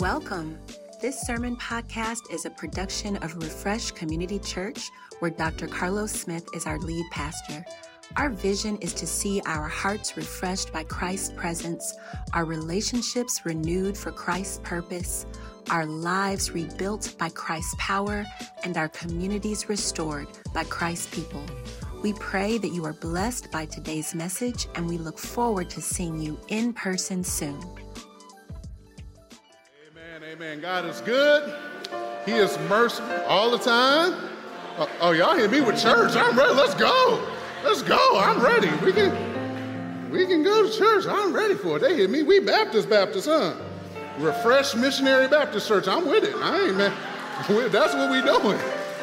Welcome. This sermon podcast is a production of Refresh Community Church, where Dr. Carlos Smith is our lead pastor. Our vision is to see our hearts refreshed by Christ's presence, our relationships renewed for Christ's purpose, our lives rebuilt by Christ's power, and our communities restored by Christ's people. We pray that you are blessed by today's message, and we look forward to seeing you in person soon. Amen. God is good. He is merciful all the time. Oh, oh, y'all hit me with church. I'm ready. Let's go. Let's go. I'm ready. We can we can go to church. I'm ready for it. They hit me. We Baptist Baptist, huh? Refresh Missionary Baptist Church. I'm with it. I ain't mad. That's what we doing.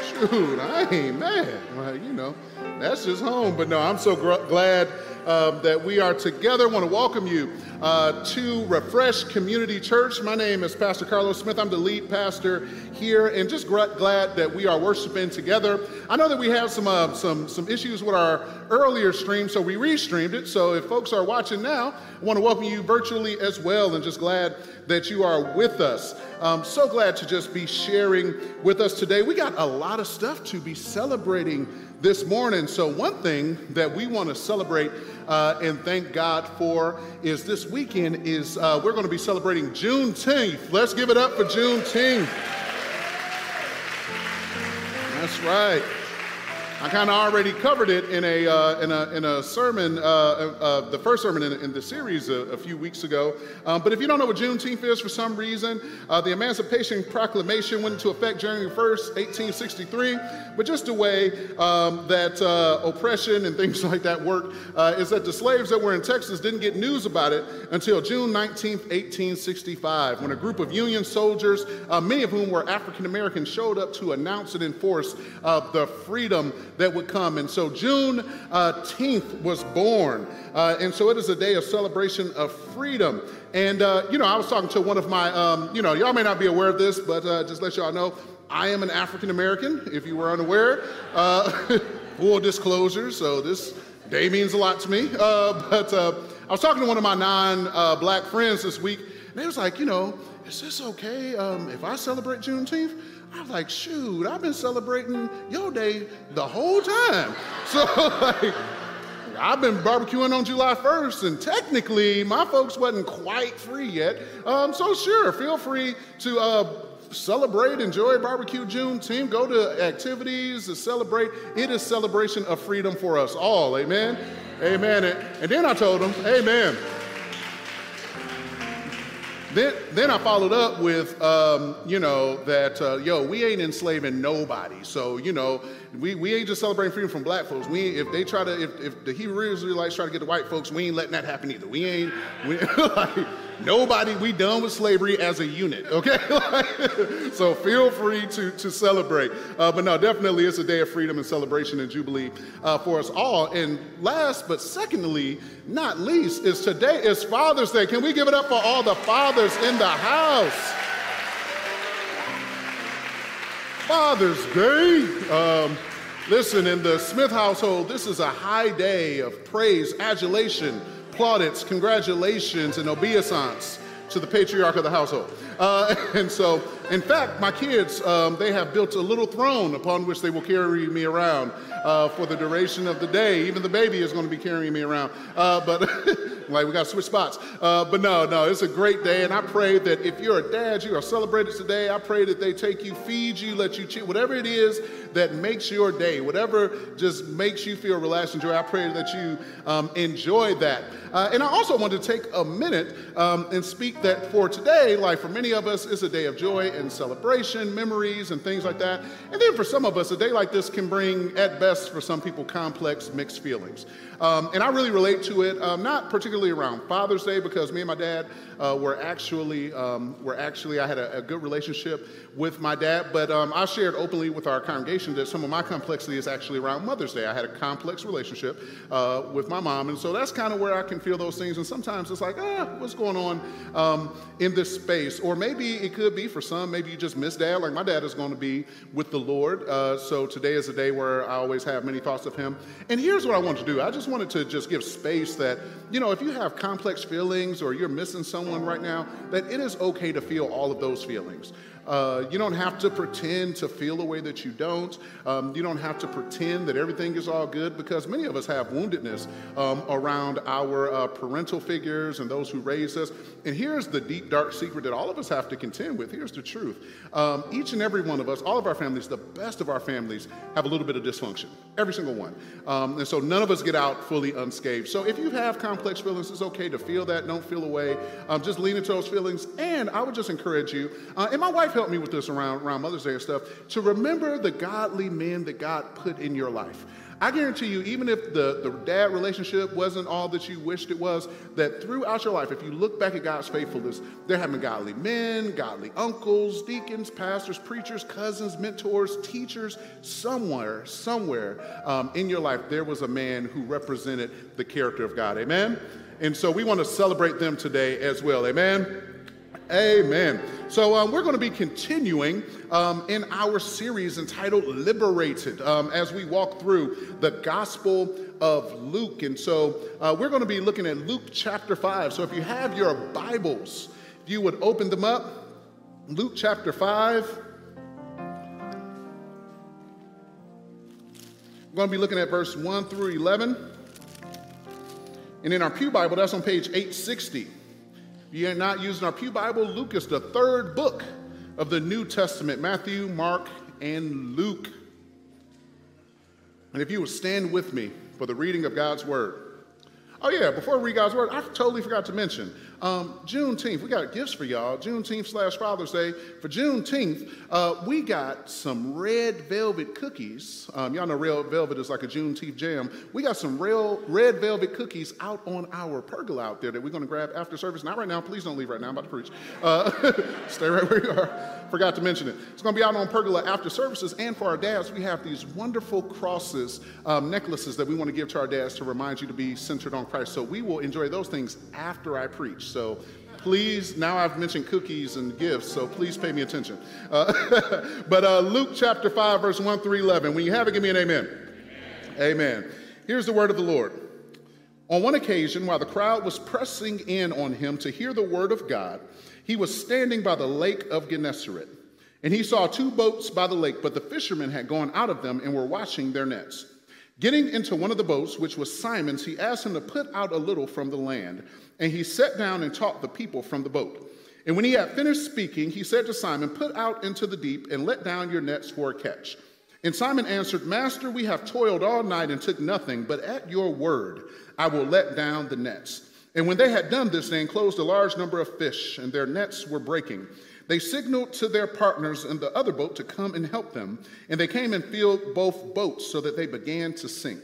Shoot, I ain't mad. Well, you know, that's just home. But no, I'm so glad um, that we are together. I want to welcome you uh, to Refresh Community Church. My name is Pastor Carlos Smith. I'm the lead pastor here, and just glad that we are worshiping together. I know that we have some uh, some some issues with our earlier stream, so we restreamed it. So if folks are watching now, I want to welcome you virtually as well, and just glad that you are with us. Um, so glad to just be sharing with us today. We got a lot of stuff to be celebrating this morning. So, one thing that we want to celebrate uh, and thank God for is this weekend is uh, we're going to be celebrating Juneteenth. Let's give it up for Juneteenth. That's right. I kind of already covered it in a, uh, in a, in a sermon, uh, uh, the first sermon in, in the series a, a, few weeks ago. Um, but if you don't know what Juneteenth is for some reason, uh, the Emancipation Proclamation went into effect January 1st, 1863. But just the way um, that uh, oppression and things like that work uh, is that the slaves that were in Texas didn't get news about it until June 19th, 1865, when a group of Union soldiers, many of whom were African Americans, showed up to announce and enforce the freedom that would come. And so June uh, 10th was born. Uh, and so it is a day of celebration of freedom. And, uh, you know, I was talking to one of my, um, you know, y'all may not be aware of this, but uh, just let y'all know, I am an African American, if you were unaware. Uh, full disclosure, so this day means a lot to me. Uh, but I was talking to one of my non black friends this week, and they was like, you know, is this okay um, if I celebrate Juneteenth? I was like, shoot, I've been celebrating your day the whole time. So, like, I've been barbecuing on July 1st, and technically, my folks wasn't quite free yet. Um, so, sure, feel free to uh, celebrate, enjoy barbecue Juneteenth. go to activities to celebrate. It is celebration of freedom for us all. Amen. Amen. And, and then I told them, Amen. Then, then I followed up with, um, you know, that, uh, yo, we ain't enslaving nobody. So, you know, we, we ain't just celebrating freedom from black folks. We, if they try to, if, if the Hebrew Israelites try to get the white folks, we ain't letting that happen either. We ain't, we, like, nobody, we done with slavery as a unit, okay? so feel free to, to celebrate. Uh, but no, definitely it's a day of freedom and celebration and jubilee uh, for us all. And last but secondly, not least, is today is Father's Day. Can we give it up for all the fathers in the house? Father's Day. Um, listen, in the Smith household, this is a high day of praise, adulation, plaudits, congratulations, and obeisance to the patriarch of the household. Uh, and so, in fact, my kids, um, they have built a little throne upon which they will carry me around uh, for the duration of the day. Even the baby is going to be carrying me around. Uh, but like we got to switch spots. Uh, but no, no, it's a great day, and I pray that if you're a dad, you are celebrated today. I pray that they take you, feed you, let you cheat, whatever it is that makes your day, whatever just makes you feel relaxed and joy. I pray that you um, enjoy that. Uh, and I also want to take a minute um, and speak that for today, like for many of us, it's a day of joy and celebration, memories, and things like that. And then for some of us, a day like this can bring, at best, for some people, complex, mixed feelings. Um, and I really relate to it, um, not particularly around Father's Day, because me and my dad uh, were actually, um, were actually, I had a, a, good relationship with my dad, but um, I shared openly with our congregation that some of my complexity is actually around Mother's Day. I had a complex relationship uh, with my mom, and so that's kind of where I can feel those things. And sometimes it's like, ah, what's going on um, in this space? Or maybe it could be for some, maybe you just miss dad, like my dad is going to be with the Lord. Uh, so today is a day where I always have many thoughts of him. And here's what I wanted to do I just wanted to just give space that, you know, if you have complex feelings or you're missing someone right now, that it is okay to feel all of those feelings. Uh, you don't have to pretend to feel the way that you don't. Um, you don't have to pretend that everything is all good because many of us have woundedness um, around our uh, parental figures and those who raised us. And here's the deep, dark secret that all of us have to contend with. Here's the truth. Um, each and every one of us, all of our families, the best of our families, have a little bit of dysfunction. Every single one. Um, and so none of us get out fully unscathed. So if you have complex feelings, it's okay to feel that. Don't feel away. Um, just lean into those feelings. And I would just encourage you, uh, and my wife helped me with this around, around Mother's Day and stuff, to remember the godly men that God put in your life. I guarantee you, even if the, the dad relationship wasn't all that you wished it was, that throughout your life, if you look back at God's faithfulness, there have been godly men, godly uncles, deacons, pastors, preachers, cousins, mentors, teachers. Somewhere, somewhere um, in your life, there was a man who represented the character of God. Amen? And so we want to celebrate them today as well. Amen? Amen. So um, we're going to be continuing um, in our series entitled Liberated um, as we walk through the Gospel of Luke. And so uh, we're going to be looking at Luke chapter 5. So if you have your Bibles, if you would open them up, Luke chapter 5. We're going to be looking at verse 1 through 11. And in our Pew Bible, that's on page 860 you're not using our Pew Bible, Luke is the third book of the New Testament Matthew, Mark, and Luke. And if you would stand with me for the reading of God's Word. Oh, yeah, before we read God's Word, I totally forgot to mention um, Juneteenth, we got gifts for y'all. Juneteenth slash Father's Day. For Juneteenth, uh, we got some red velvet cookies. Um, y'all know red velvet is like a Juneteenth jam. We got some real red velvet cookies out on our pergola out there that we're going to grab after service. Not right now. Please don't leave right now. I'm about to preach. Uh, stay right where you are. Forgot to mention it. It's going to be out on pergola after services. And for our dads, we have these wonderful crosses, um, necklaces that we want to give to our dads to remind you to be centered on Christ. So we will enjoy those things after I preach. So please, now I've mentioned cookies and gifts, so please pay me attention. Uh, but uh, Luke chapter 5, verse 1 through 11. When you have it, give me an amen. amen. Amen. Here's the word of the Lord. On one occasion, while the crowd was pressing in on him to hear the word of God, he was standing by the lake of Gennesaret. And he saw two boats by the lake, but the fishermen had gone out of them and were washing their nets. Getting into one of the boats, which was Simon's, he asked him to put out a little from the land. And he sat down and taught the people from the boat. And when he had finished speaking, he said to Simon, Put out into the deep and let down your nets for a catch. And Simon answered, Master, we have toiled all night and took nothing, but at your word I will let down the nets. And when they had done this, they enclosed a large number of fish, and their nets were breaking. They signaled to their partners in the other boat to come and help them, and they came and filled both boats so that they began to sink.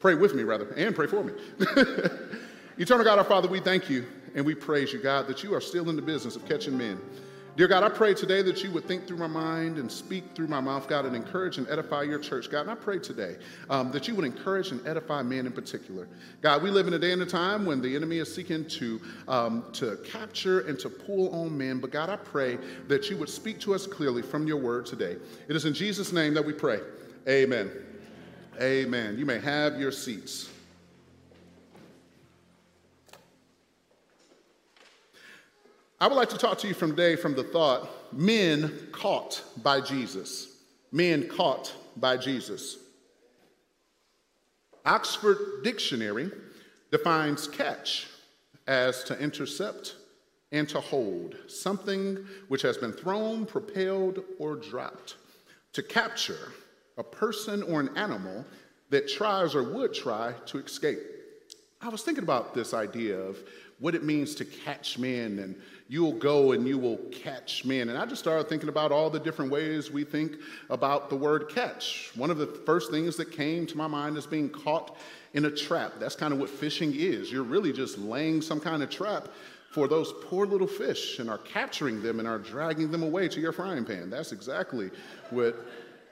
Pray with me, rather, and pray for me. Eternal God, our Father, we thank you and we praise you, God, that you are still in the business of catching men. Dear God, I pray today that you would think through my mind and speak through my mouth, God, and encourage and edify your church, God. And I pray today um, that you would encourage and edify men in particular. God, we live in a day and a time when the enemy is seeking to, um, to capture and to pull on men. But God, I pray that you would speak to us clearly from your word today. It is in Jesus' name that we pray. Amen. Amen. You may have your seats. I would like to talk to you from today from the thought men caught by Jesus. Men caught by Jesus. Oxford Dictionary defines catch as to intercept and to hold, something which has been thrown, propelled, or dropped. To capture a person or an animal that tries or would try to escape. I was thinking about this idea of what it means to catch men and you will go and you will catch men. And I just started thinking about all the different ways we think about the word catch. One of the first things that came to my mind is being caught in a trap. That's kind of what fishing is. You're really just laying some kind of trap for those poor little fish and are capturing them and are dragging them away to your frying pan. That's exactly what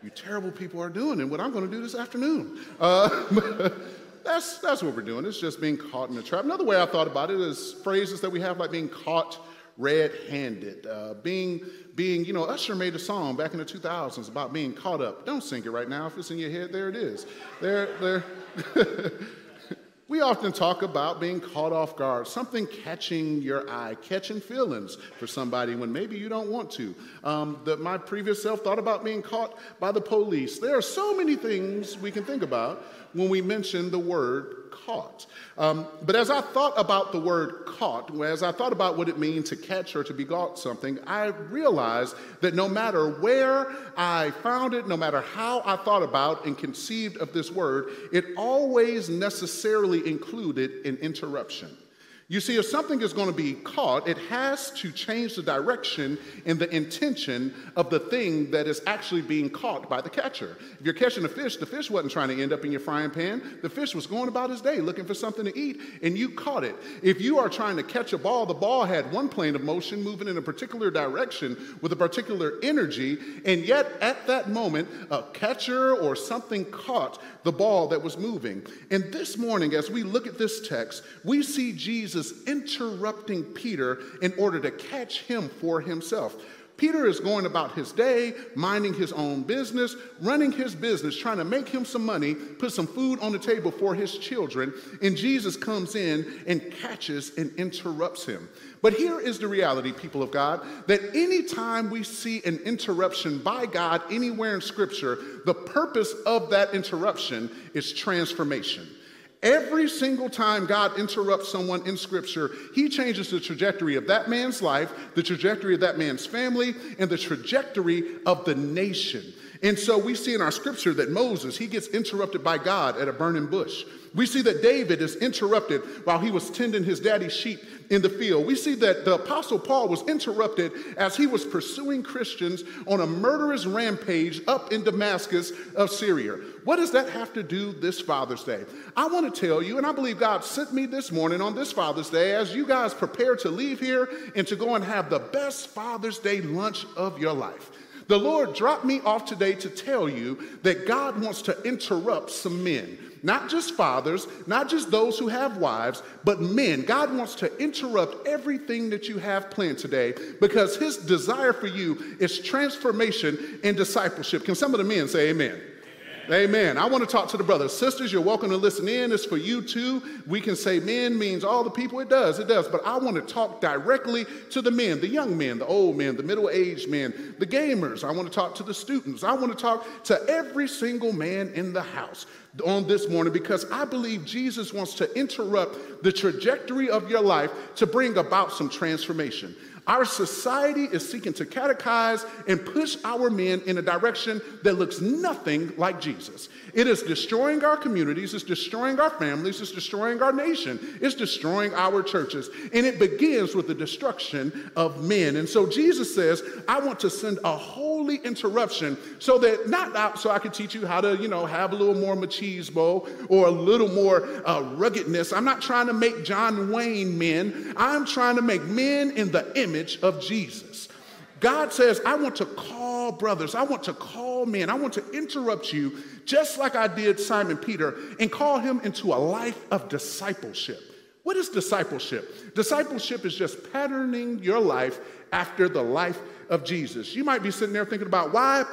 you terrible people are doing and what I'm going to do this afternoon. Uh, that's, that's what we're doing. It's just being caught in a trap. Another way I thought about it is phrases that we have like being caught red-handed. Uh, being, being, you know, Usher made a song back in the 2000s about being caught up. Don't sing it right now. If it's in your head, there it is. There, there. we often talk about being caught off guard, something catching your eye, catching feelings for somebody when maybe you don't want to. Um, that my previous self thought about being caught by the police. There are so many things we can think about when we mention the word caught. Um, but as I thought about the word caught, as I thought about what it means to catch or to be caught something, I realized that no matter where I found it, no matter how I thought about and conceived of this word, it always necessarily included an interruption. You see, if something is going to be caught, it has to change the direction and the intention of the thing that is actually being caught by the catcher. If you're catching a fish, the fish wasn't trying to end up in your frying pan. The fish was going about his day looking for something to eat, and you caught it. If you are trying to catch a ball, the ball had one plane of motion moving in a particular direction with a particular energy, and yet at that moment, a catcher or something caught the ball that was moving. And this morning, as we look at this text, we see Jesus interrupting Peter in order to catch him for himself. Peter is going about his day, minding his own business, running his business, trying to make him some money, put some food on the table for his children. And Jesus comes in and catches and interrupts him. But here is the reality, people of God, that anytime we see an interruption by God anywhere in Scripture, the purpose of that interruption is transformation. Every single time God interrupts someone in Scripture, He changes the trajectory of that man's life, the trajectory of that man's family, and the trajectory of the nation. And so we see in our Scripture that Moses, he gets interrupted by God at a burning bush. We see that David is interrupted while he was tending his daddy's sheep in the field. We see that the Apostle Paul was interrupted as he was pursuing Christians on a murderous rampage up in Damascus of Syria. What does that have to do this Father's Day? I want to tell you, and I believe God sent me this morning on this Father's Day as you guys prepare to leave here and to go and have the best Father's Day lunch of your life. The Lord dropped me off today to tell you that God wants to interrupt some men not just fathers, not just those who have wives, but men. God wants to interrupt everything that you have planned today because his desire for you is transformation and discipleship. Can some of the men say amen? Amen. I want to talk to the brothers. Sisters, you're welcome to listen in. It's for you too. We can say men means all the people. It does, it does. But I want to talk directly to the men, the young men, the old men, the middle aged men, the gamers. I want to talk to the students. I want to talk to every single man in the house on this morning because I believe Jesus wants to interrupt the trajectory of your life to bring about some transformation. Our society is seeking to catechize and push our men in a direction that looks nothing like Jesus. It is destroying our communities, it's destroying our families, it's destroying our nation, it's destroying our churches. And it begins with the destruction of men. And so Jesus says, I want to send a holy interruption so that not so I can teach you how to, you know, have a little more machismo or a little more uh, ruggedness. I'm not trying to make John Wayne men. I'm trying to make men in the image of Jesus. God says, I want to call brothers, I want to call men, I want to interrupt you just like I did Simon Peter and call him into a life of discipleship. What is discipleship? Discipleship is just patterning your life after the life of Jesus. You might be sitting there thinking about why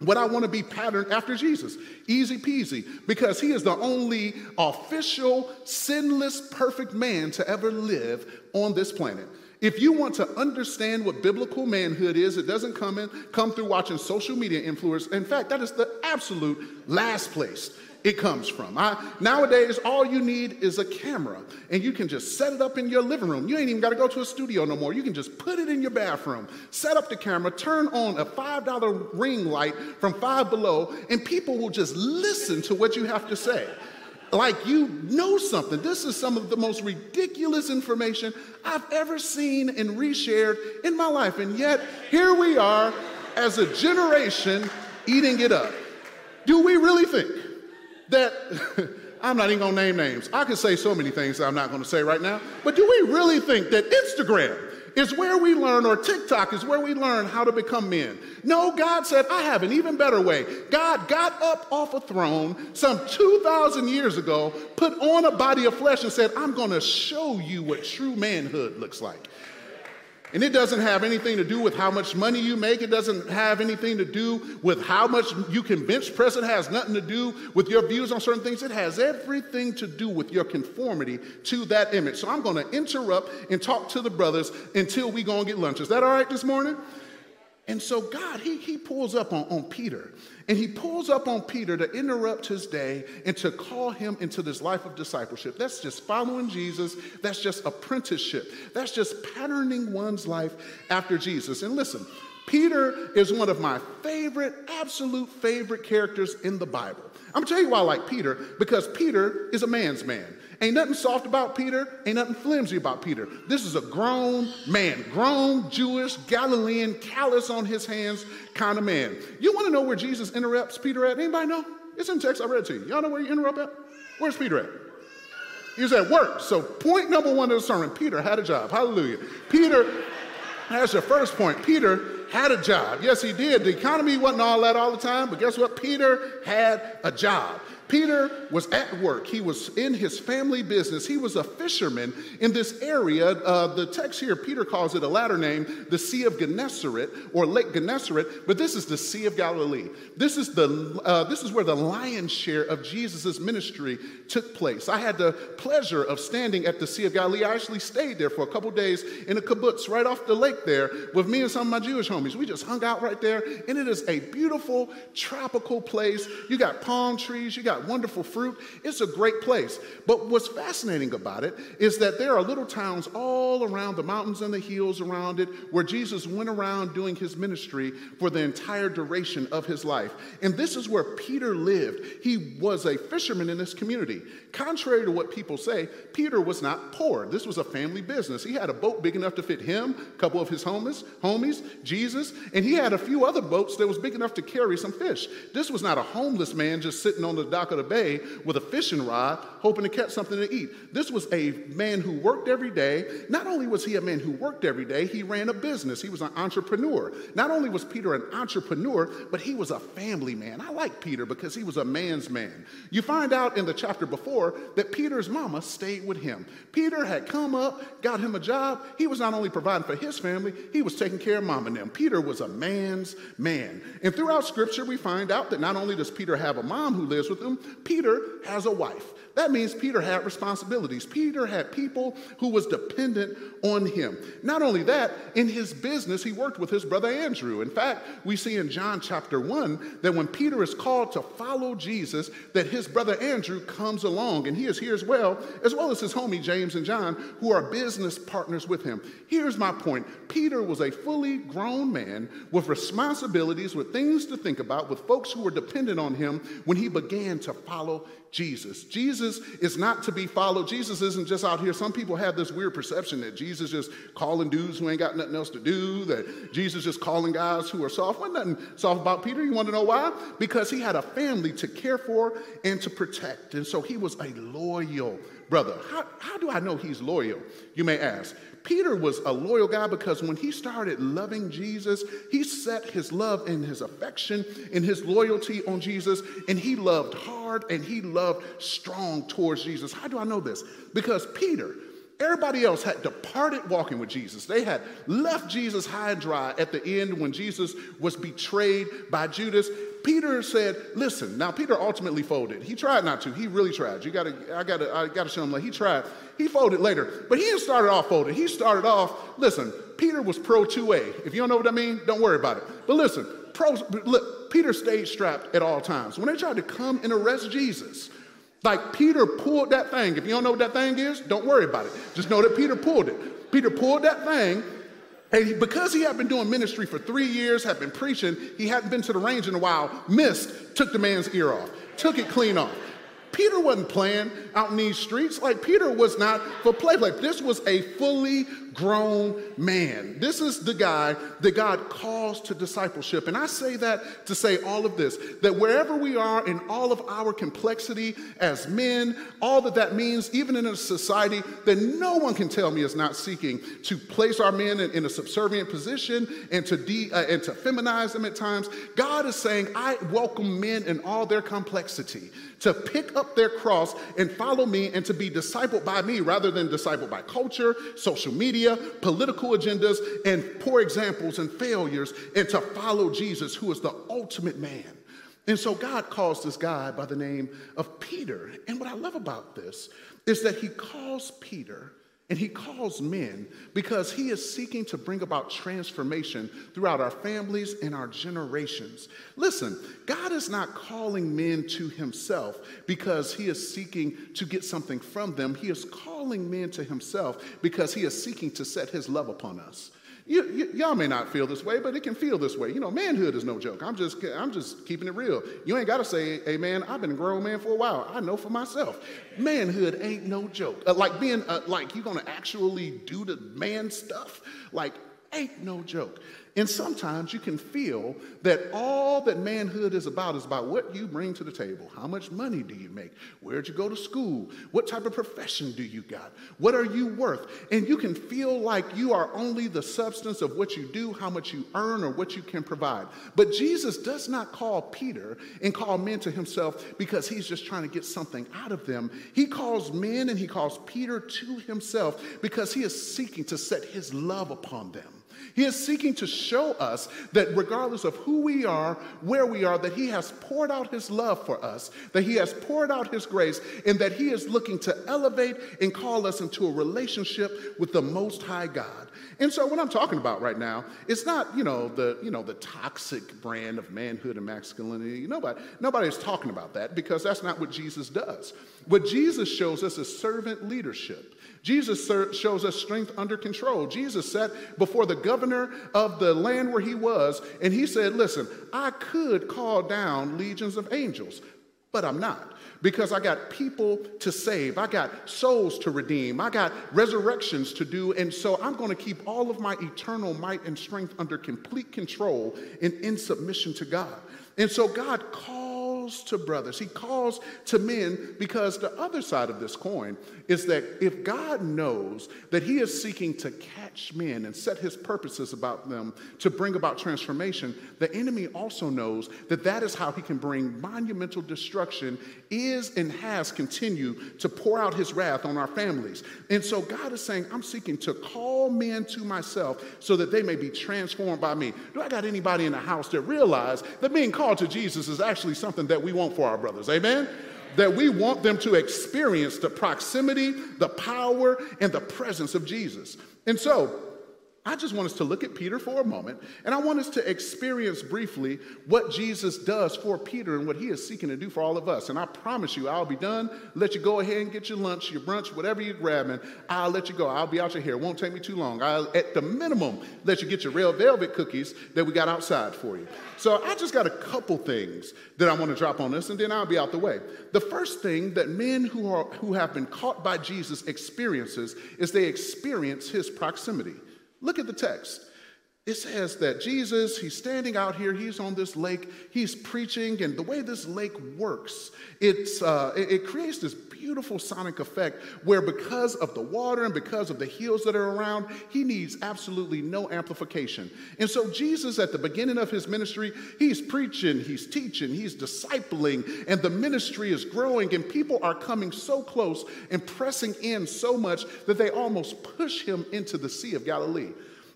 would I want to be patterned after Jesus? Easy peasy, because he is the only official, sinless, perfect man to ever live on this planet. If you want to understand what biblical manhood is, it doesn't come in come through watching social media influencers. In fact, that is the absolute last place it comes from. I, nowadays, all you need is a camera, and you can just set it up in your living room. You ain't even got to go to a studio no more. You can just put it in your bathroom, set up the camera, turn on a $5 ring light from Five Below, and people will just listen to what you have to say. Like you know something. This is some of the most ridiculous information I've ever seen and reshared in my life. And yet, here we are as a generation eating it up. Do we really think that? I'm not even gonna name names. I could say so many things I'm not gonna say right now, but do we really think that Instagram is where we learn, or TikTok is where we learn how to become men. No, God said, I have an even better way. God got up off a throne some 2,000 years ago, put on a body of flesh, and said, I'm going to show you what true manhood looks like. And it doesn't have anything to do with how much money you make. It doesn't have anything to do with how much you can bench press. It has nothing to do with your views on certain things. It has everything to do with your conformity to that image. So I'm going to interrupt and talk to the brothers until we go and get lunch. Is that all right this morning? And so God, he, he pulls up on, on Peter and he pulls up on Peter to interrupt his day and to call him into this life of discipleship. That's just following Jesus. That's just apprenticeship. That's just patterning one's life after Jesus. And listen, Peter is one of my favorite, absolute favorite characters in the Bible. I'm gonna tell you why I like Peter, because Peter is a man's man. Ain't nothing soft about Peter, ain't nothing flimsy about Peter. This is a grown man, grown Jewish, Galilean, callous on his hands kind of man. You want to know where Jesus interrupts Peter at? Anybody know? It's in text, I read to you. Y'all know where he interrupt at? Where's Peter at? He was at work. So, point number one of the sermon Peter had a job. Hallelujah. Peter, that's your first point. Peter had a job. Yes, he did. The economy wasn't all that all the time, but guess what? Peter had a job. Peter was at work. He was in his family business. He was a fisherman in this area. Uh, the text here, Peter calls it a latter name, the Sea of Gennesaret or Lake Gennesaret, but this is the Sea of Galilee. This is, the, uh, this is where the lion's share of Jesus' ministry took place. I had the pleasure of standing at the Sea of Galilee. I actually stayed there for a couple days in a kibbutz right off the lake there with me and some of my Jewish homies. We just hung out right there, and it is a beautiful tropical place. You got palm trees, you got got wonderful fruit. It's a great place. But what's fascinating about it is that there are little towns all around the mountains and the hills around it where Jesus went around doing his ministry for the entire duration of his life. And this is where Peter lived. He was a fisherman in this community. Contrary to what people say, Peter was not poor. This was a family business. He had a boat big enough to fit him, a couple of his homies, homies, Jesus, and he had a few other boats that was big enough to carry some fish. This was not a homeless man just sitting on the dock of the bay with a fishing rod, hoping to catch something to eat. This was a man who worked every day. Not only was he a man who worked every day, he ran a business. He was an entrepreneur. Not only was Peter an entrepreneur, but he was a family man. I like Peter because he was a man's man. You find out in the chapter before that Peter's mama stayed with him. Peter had come up, got him a job. He was not only providing for his family, he was taking care of mom and them. Peter was a man's man. And throughout scripture, we find out that not only does Peter have a mom who lives with him, Peter has a wife. That means Peter had responsibilities. Peter had people who was dependent on him. Not only that, in his business, he worked with his brother Andrew. In fact, we see in John chapter 1 that when Peter is called to follow Jesus, that his brother Andrew comes along, and he is here as well, as well as his homie James and John, who are business partners with him. Here's my point Peter was a fully grown man with responsibilities, with things to think about, with folks who were dependent on him when he began to follow Jesus. Jesus is not to be followed. Jesus isn't just out here. Some people have this weird perception that Jesus just calling dudes who ain't got nothing else to do, that Jesus just calling guys who are soft. Wasn't nothing soft about Peter. You want to know why? Because he had a family to care for and to protect. And so he was a loyal brother. How, how do I know he's loyal? You may ask. Peter was a loyal guy because when he started loving Jesus, he set his love and his affection and his loyalty on Jesus, and he loved hard and he loved strong towards Jesus. How do I know this? Because Peter, Everybody else had departed walking with Jesus. They had left Jesus high and dry at the end when Jesus was betrayed by Judas. Peter said, "Listen." Now Peter ultimately folded. He tried not to. He really tried. You got to, I got to, I got to show him like he tried. He folded later, but he didn't off folded. He started off. Listen, Peter was pro 2A. If you don't know what I mean, don't worry about it. But listen, pro. Look, Peter stayed strapped at all times. When they tried to come and arrest Jesus, like Peter pulled that thing. If you don't know what that thing is, don't worry about it. Just know that Peter pulled it. Peter pulled that thing, and because he had been doing ministry for three years, had been preaching, he hadn't been to the range in a while, missed, took the man's ear off, took it clean off. Peter wasn't playing out in these streets. Like, Peter was not for play. Like, this was a fully grown man. This is the guy that God calls to discipleship. And I say that to say all of this that wherever we are in all of our complexity as men, all that that means, even in a society that no one can tell me is not seeking to place our men in, in a subservient position and to, de, uh, and to feminize them at times, God is saying, I welcome men in all their complexity to pick up their cross and follow me and to be discipled by me rather than discipled by culture, social media, political agendas, and poor examples and failures, and to follow Jesus, who is the ultimate man. And so God calls this guy by the name of Peter. And what I love about this is that he calls Peter and he calls men because he is seeking to bring about transformation throughout our families and our generations. Listen, God is not calling men to himself because he is seeking to get something from them. He is calling men to himself because he is seeking to set his love upon us. You, you, y'all may not feel this way, but it can feel this way. You know, manhood is no joke. I'm just, I'm just keeping it real. You ain't got to say, hey, man, I've been a grown man for a while. I know for myself. Manhood ain't no joke. Uh, like being, uh, like you're going to actually do the man stuff, like ain't no joke. And sometimes you can feel that all that manhood is about is about what you bring to the table. How much money do you make? Where'd you go to school? What type of profession do you got? What are you worth? And you can feel like you are only the substance of what you do, how much you earn, or what you can provide. But Jesus does not call Peter and call men to himself because he's just trying to get something out of them. He calls men and he calls Peter to himself because he is seeking to set his love upon them. He is seeking to show us that regardless of who we are, where we are, that He has poured out His love for us, that He has poured out His grace, and that He is looking to elevate and call us into a relationship with the Most High God. And so, what I'm talking about right now, it's not you know the you know the toxic brand of manhood and masculinity. Nobody nobody's talking about that because that's not what Jesus does. What Jesus shows us is servant leadership. Jesus shows us strength under control. Jesus sat before the governor of the land where he was, and he said, Listen, I could call down legions of angels, but I'm not because I got people to save, I got souls to redeem, I got resurrections to do, and so I'm going to keep all of my eternal might and strength under complete control and in submission to God. And so God called calls to brothers, he calls to men because the other side of this coin is that if God knows that he is seeking to catch men and set his purposes about them to bring about transformation, the enemy also knows that that is how he can bring monumental destruction, is and has continued to pour out his wrath on our families. And so God is saying, I'm seeking to call men to myself so that they may be transformed by me. Do I got anybody in the house that realize that being called to Jesus is actually something that we want for our brothers? Amen? that we want them to experience the proximity, the power, and the presence of Jesus. And so, I just want us to look at Peter for a moment, and I want us to experience briefly what Jesus does for Peter and what he is seeking to do for all of us. And I promise you, I'll be done. Let you go ahead and get your lunch, your brunch, whatever you're grabbing. I'll let you go. I'll be out your hair. It won't take me too long. I'll, at the minimum, let you get your real velvet cookies that we got outside for you. So I just got a couple things that I want to drop on this, and then I'll be out the way. The first thing that men who, are, who have been caught by Jesus experiences is they experience his proximity. Look at the text. It says that Jesus, he's standing out here, he's on this lake, he's preaching, and the way this lake works, it's, uh, it, it creates this beautiful sonic effect where, because of the water and because of the hills that are around, he needs absolutely no amplification. And so, Jesus, at the beginning of his ministry, he's preaching, he's teaching, he's discipling, and the ministry is growing, and people are coming so close and pressing in so much that they almost push him into the Sea of Galilee.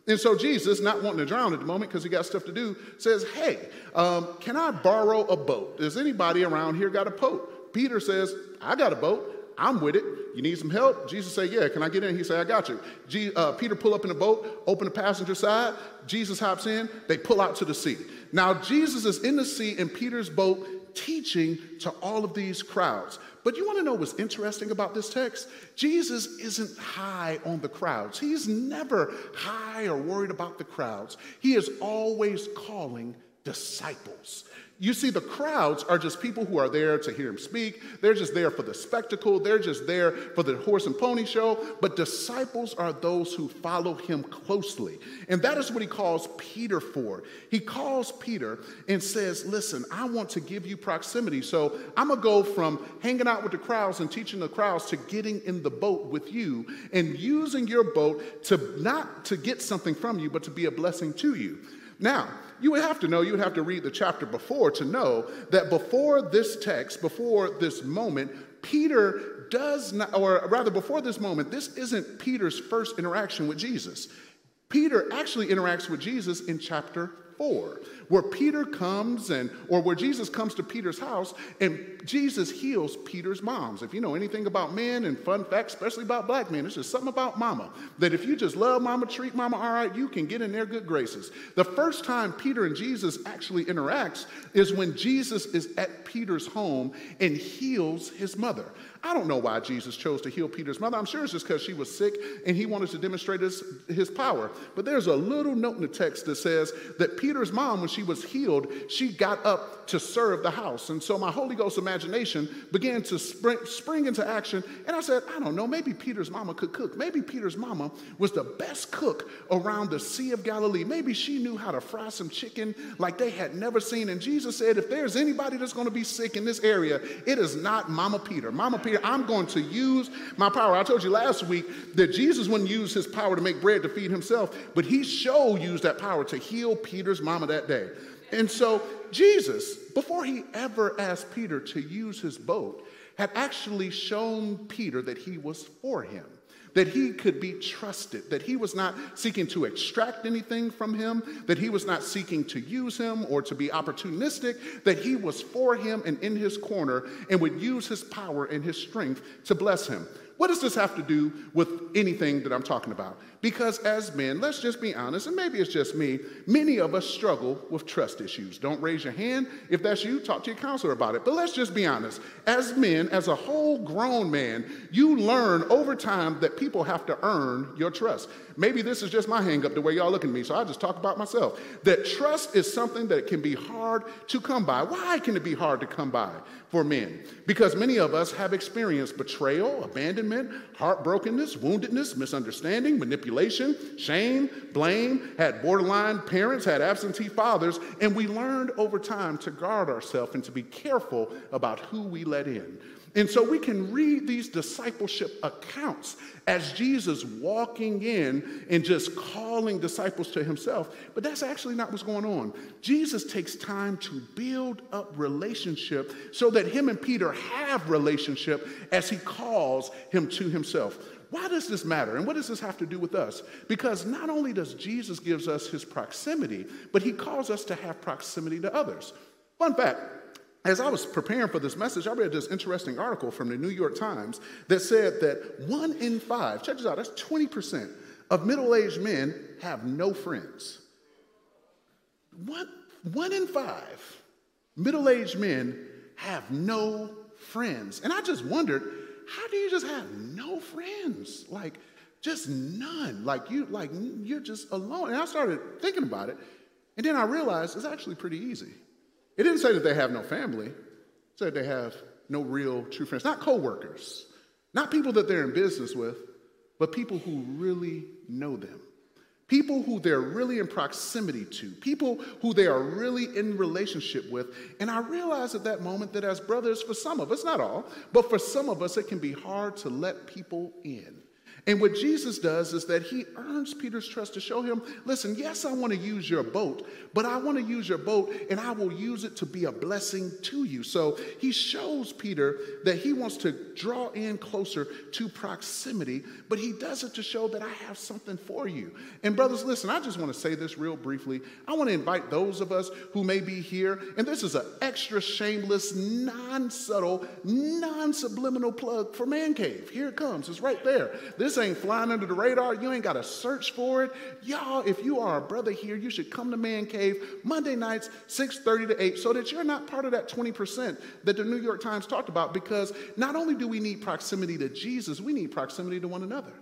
And so Jesus, not wanting to drown at the moment because he got stuff to do, says, Hey, um, can I borrow a boat? Does anybody around here got a boat? Peter says, I got a boat. I'm with it. You need some help? Jesus said, Yeah, can I get in? He said, I got you. Uh, Peter pull up in the boat, open the passenger side. Jesus hops in. They pull out to the sea. Now, Jesus is in the sea in Peter's boat teaching to all of these crowds. But you want to know what's interesting about this text? Jesus isn't high on the crowds. He's never high or worried about the crowds. He is always calling disciples. You see, the crowds are just people who are there to hear him speak. They're just there for the spectacle. They're just there for the horse and pony show. But disciples are those who follow him closely. And that is what he calls Peter for. He calls Peter and says, Listen, I want to give you proximity. So I'm going to go from hanging out with the crowds and teaching the crowds to getting in the boat with you and using your boat to not to get something from you, but to be a blessing to you. Now, you would have to know, you would have to read the chapter before to know that before this text, before this moment, Peter does not, or rather, before this moment, this isn't Peter's first interaction with Jesus. Peter actually interacts with Jesus in chapter 4 where Peter comes and, or where Jesus comes to Peter's house and Jesus heals Peter's moms. If you know anything about men and fun facts, especially about black men, it's just something about mama that if you just love mama, treat mama all right, you can get in their good graces. The first time Peter and Jesus actually interacts is when Jesus is at Peter's home and heals his mother. I don't know why Jesus chose to heal Peter's mother. I'm sure it's just because she was sick and he wanted to demonstrate his, his power. But there's a little note in the text that says that Peter's mom, when she was healed, she got up to serve the house. And so my Holy Ghost imagination began to spring, spring into action. And I said, I don't know, maybe Peter's mama could cook. Maybe Peter's mama was the best cook around the Sea of Galilee. Maybe she knew how to fry some chicken like they had never seen. And Jesus said, if there's anybody that's going to be sick in this area, it is not Mama Peter. Mama Peter I'm going to use my power. I told you last week that Jesus wouldn't use his power to make bread to feed himself, but he sure used that power to heal Peter's mama that day. And so Jesus, before he ever asked Peter to use his boat, had actually shown Peter that he was for him that he could be trusted, that he was not seeking to extract anything from him, that he was not seeking to use him or to be opportunistic, that he was for him and in his corner and would use his power and his strength to bless him. What does this have to do with anything that I'm talking about? Because as men, let's just be honest, and maybe it's just me, many of us struggle with trust issues. Don't raise your hand. If that's you, talk to your counselor about it. But let's just be honest. As men, as a whole grown man, you learn over time that people have to earn your trust. Maybe this is just my hang up the way y'all look at me, so I just talk about myself. That trust is something that can be hard to come by. Why can it be hard to come by for men? Because many of us have experienced betrayal, abandonment, heartbrokenness, woundedness, misunderstanding, manipulation, shame, blame, had borderline parents, had absentee fathers, and we learned over time to guard ourselves and to be careful about who we let in. And so we can read these discipleship accounts as Jesus walking in and just calling disciples to himself. But that's actually not what's going on. Jesus takes time to build up relationship so that him and Peter have relationship as he calls him to himself. Why does this matter? And what does this have to do with us? Because not only does Jesus gives us his proximity, but he calls us to have proximity to others. Fun fact, as I was preparing for this message, I read this interesting article from the New York Times that said that one in five, check this out, that's 20% of middle aged men have no friends. One, one in five middle aged men have no friends. And I just wondered, how do you just have no friends? Like, just none. Like you, like you're just alone. And I started thinking about it, and then I realized it's actually pretty easy. It didn't say that they have no family. It said they have no real true friends. Not coworkers, not people that they're in business with, but people who really know them. People who they're really in proximity to, people who they are really in relationship with. And I realized at that moment that as brothers, for some of us, not all, but for some of us, it can be hard to let people in. And what Jesus does is that he earns Peter's trust to show him listen, yes, I want to use your boat, but I want to use your boat and I will use it to be a blessing to you. So he shows Peter that he wants to draw in closer to proximity, but he does it to show that I have something for you. And brothers, listen, I just want to say this real briefly. I want to invite those of us who may be here, and this is an extra shameless, non subtle, non subliminal plug for Man Cave. Here it comes, it's right there. This this ain't flying under the radar. You ain't got to search for it. Y'all, if you are a brother here, you should come to Man Cave Monday nights, 6:30 to 8, so that you're not part of that 20% that the New York Times talked about. Because not only do we need proximity to Jesus, we need proximity to one another.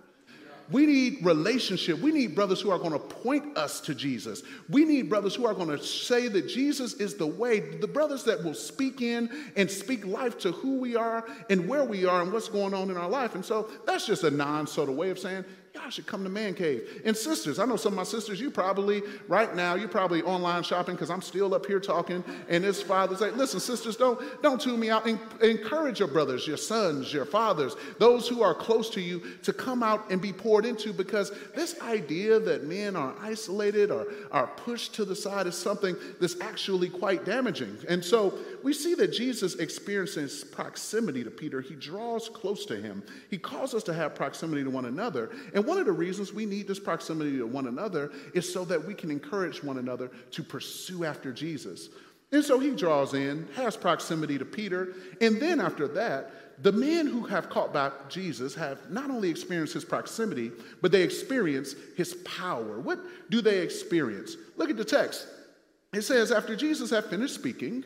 We need relationship. We need brothers who are going to point us to Jesus. We need brothers who are going to say that Jesus is the way. The brothers that will speak in and speak life to who we are and where we are and what's going on in our life. And so that's just a non sort of way of saying, y'all should come to Man Cave. And sisters, I know some of my sisters, you probably, right now, you're probably online shopping because I'm still up here talking. And his father's like, listen, sisters, don't, don't tune me out. encourage your brothers, your sons, your fathers, those who are close to you to come out and be poured into because this idea that men are isolated or are pushed to the side is something that's actually quite damaging. And so we see that Jesus experiences proximity to Peter. He draws close to him. He calls us to have proximity to one another. And and one of the reasons we need this proximity to one another is so that we can encourage one another to pursue after Jesus. And so he draws in, has proximity to Peter, and then after that, the men who have caught back Jesus have not only experienced his proximity, but they experience his power. What do they experience? Look at the text. It says, After Jesus had finished speaking,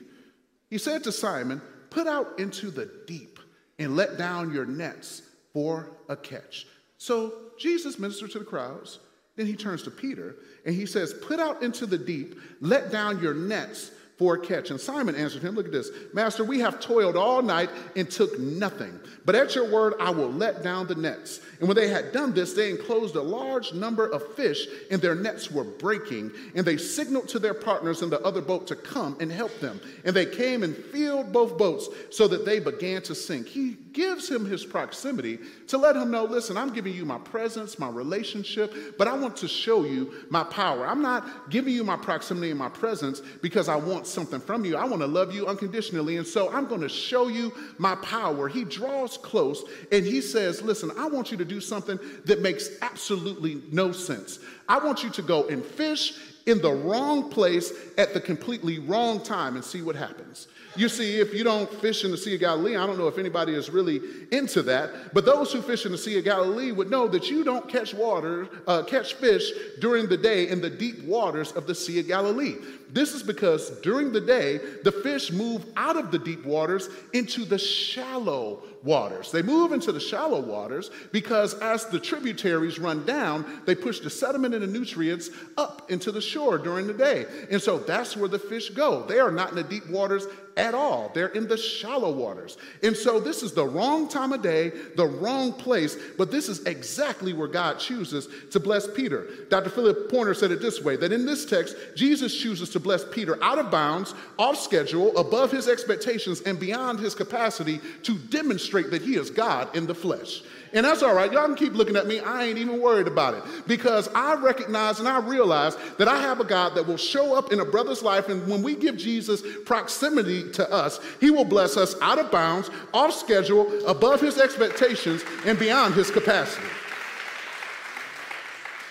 he said to Simon, Put out into the deep and let down your nets for a catch. So Jesus ministered to the crowds. Then he turns to Peter and he says, Put out into the deep, let down your nets for a catch. And Simon answered him, Look at this, Master, we have toiled all night and took nothing. But at your word, I will let down the nets. And when they had done this, they enclosed a large number of fish, and their nets were breaking. And they signaled to their partners in the other boat to come and help them. And they came and filled both boats so that they began to sink. He gives him his proximity to let him know listen, I'm giving you my presence, my relationship, but I want to show you my power. I'm not giving you my proximity and my presence because I want something from you. I want to love you unconditionally. And so I'm going to show you my power. He draws close and he says, Listen, I want you to do something that makes absolutely no sense. I want you to go and fish in the wrong place at the completely wrong time and see what happens. You see, if you don't fish in the Sea of Galilee, I don't know if anybody is really into that, but those who fish in the Sea of Galilee would know that you don't catch water, uh, catch fish during the day in the deep waters of the Sea of Galilee. This is because during the day, the fish move out of the deep waters into the shallow waters. They move into the shallow waters because as the tributaries run down, they push the sediment and the nutrients up into the shore during the day. And so that's where the fish go. They are not in the deep waters at all. They're in the shallow waters. And so this is the wrong time of day, the wrong place, but this is exactly where God chooses to bless Peter. Dr. Philip Pointer said it this way that in this text, Jesus chooses to bless Peter out of bounds, off schedule, above his expectations, and beyond his capacity to demonstrate that he is God in the flesh. And that's all right. Y'all can keep looking at me. I ain't even worried about it because I recognize and I realize that I have a God that will show up in a brother's life. And when we give Jesus proximity to us, he will bless us out of bounds, off schedule, above his expectations, and beyond his capacity.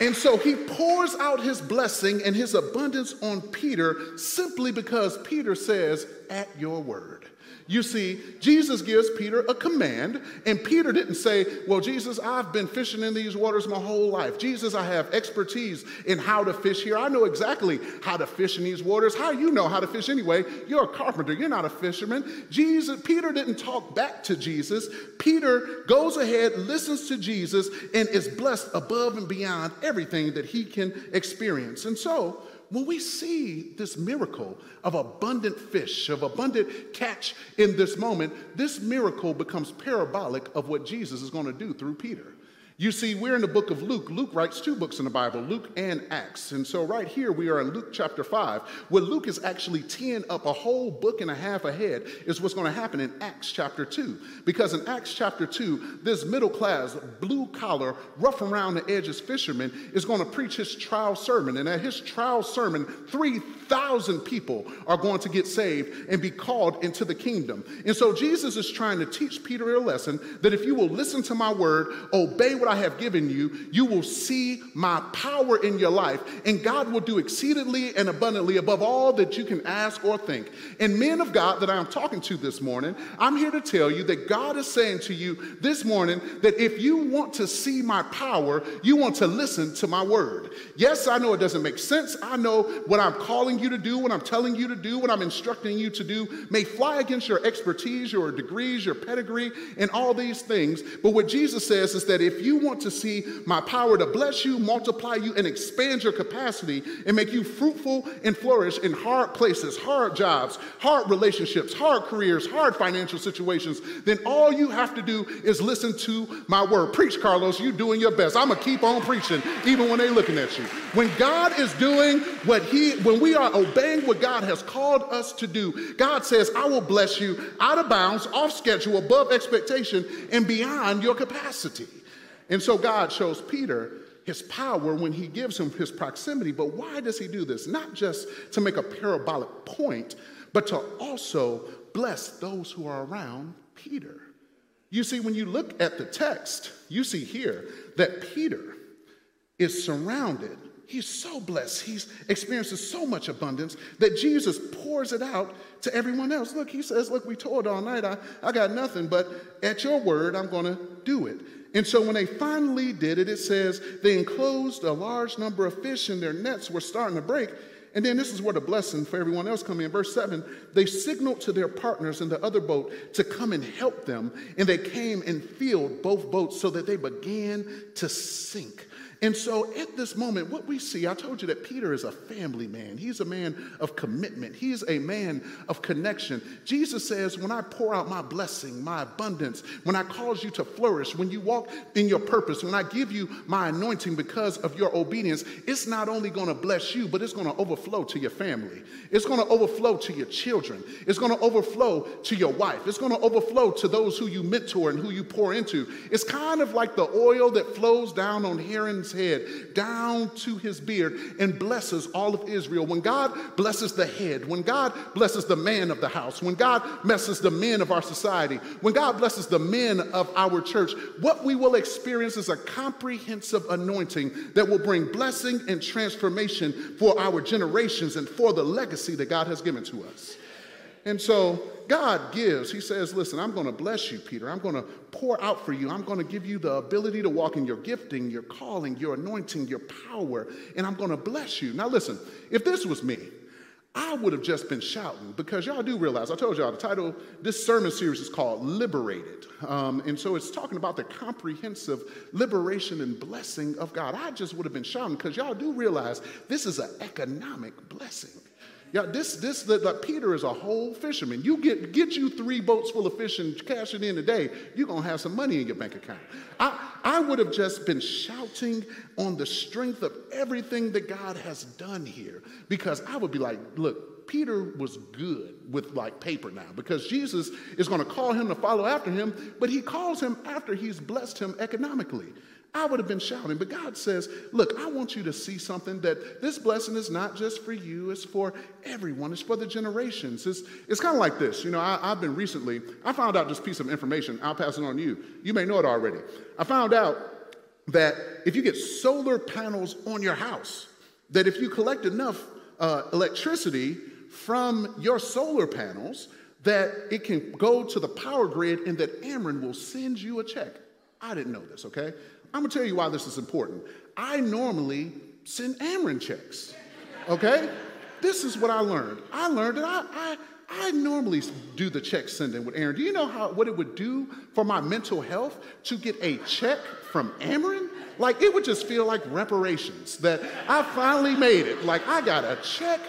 And so he pours out his blessing and his abundance on Peter simply because Peter says, At your word. You see, Jesus gives Peter a command, and Peter didn't say, Well, Jesus, I've been fishing in these waters my whole life. Jesus, I have expertise in how to fish here. I know exactly how to fish in these waters. How you know how to fish anyway? You're a carpenter, you're not a fisherman. Jesus, Peter didn't talk back to Jesus. Peter goes ahead, listens to Jesus, and is blessed above and beyond everything that he can experience. And so, when we see this miracle of abundant fish, of abundant catch in this moment, this miracle becomes parabolic of what Jesus is going to do through Peter. You see, we're in the book of Luke. Luke writes two books in the Bible, Luke and Acts. And so, right here, we are in Luke chapter 5, where Luke is actually teeing up a whole book and a half ahead, is what's going to happen in Acts chapter 2. Because in Acts chapter 2, this middle class, blue collar, rough around the edges fisherman is going to preach his trial sermon. And at his trial sermon, 3,000 people are going to get saved and be called into the kingdom. And so, Jesus is trying to teach Peter a lesson that if you will listen to my word, obey what what I have given you, you will see my power in your life, and God will do exceedingly and abundantly above all that you can ask or think. And men of God that I'm talking to this morning, I'm here to tell you that God is saying to you this morning that if you want to see my power, you want to listen to my word. Yes, I know it doesn't make sense. I know what I'm calling you to do, what I'm telling you to do, what I'm instructing you to do may fly against your expertise, your degrees, your pedigree, and all these things. But what Jesus says is that if you want to see my power to bless you, multiply you, and expand your capacity and make you fruitful and flourish in hard places, hard jobs, hard relationships, hard careers, hard financial situations, then all you have to do is listen to my word. Preach, Carlos. you're doing your best. I'm gonna keep on preaching, even when they're looking at you. When God is doing what He, when we are obeying what God has called us to do, God says, I will bless you out of bounds, off schedule, above expectation, and beyond your capacity. And so God shows Peter his power when he gives him his proximity. But why does he do this? Not just to make a parabolic point, but to also bless those who are around Peter. You see, when you look at the text, you see here that Peter is surrounded. He's so blessed. He's experiences so much abundance that Jesus pours it out to everyone else. Look, he says, Look, we toiled all night. I, I got nothing, but at your word, I'm going to do it. And so when they finally did it, it says they enclosed a large number of fish and their nets were starting to break. And then this is where the blessing for everyone else coming in. Verse 7 they signaled to their partners in the other boat to come and help them. And they came and filled both boats so that they began to sink. And so at this moment, what we see, I told you that Peter is a family man. He's a man of commitment, he's a man of connection. Jesus says, When I pour out my blessing, my abundance, when I cause you to flourish, when you walk in your purpose, when I give you my anointing because of your obedience, it's not only going to bless you, but it's going to overflow to your family. It's going to overflow to your children. It's going to overflow to your wife. It's going to overflow to those who you mentor and who you pour into. It's kind of like the oil that flows down on Head down to his beard and blesses all of Israel. When God blesses the head, when God blesses the man of the house, when God blesses the men of our society, when God blesses the men of our church, what we will experience is a comprehensive anointing that will bring blessing and transformation for our generations and for the legacy that God has given to us. And so God gives. He says, Listen, I'm going to bless you, Peter. I'm going to pour out for you. I'm going to give you the ability to walk in your gifting, your calling, your anointing, your power, and I'm going to bless you. Now, listen, if this was me, I would have just been shouting because y'all do realize, I told y'all the title, this sermon series is called Liberated. Um, and so it's talking about the comprehensive liberation and blessing of God. I just would have been shouting because y'all do realize this is an economic blessing. Yeah, this this the, the, Peter is a whole fisherman. You get get you three boats full of fish and cash it in today, you're gonna have some money in your bank account. I, I would have just been shouting on the strength of everything that God has done here because I would be like, look, Peter was good with like paper now because Jesus is going to call him to follow after him, but he calls him after he's blessed him economically. I would have been shouting. But God says, Look, I want you to see something that this blessing is not just for you, it's for everyone, it's for the generations. It's, it's kind of like this. You know, I, have been recently, I found out this piece of information. I'll pass it on to you. You may know it already. I found out that if you get solar panels on your house, that if you collect enough uh, electricity from your solar panels, that it can go to the power grid and that Ameren will send you a check. I didn't know this, okay? I'm gonna tell you why this is important. I normally send Ameren checks, okay? this is what I learned. I learned that I, I, I normally do the check sending with Ameren. Do you know how what it would do for my mental health to get a check from Ameren? Like it would just feel like reparations that I finally made it. Like I got a check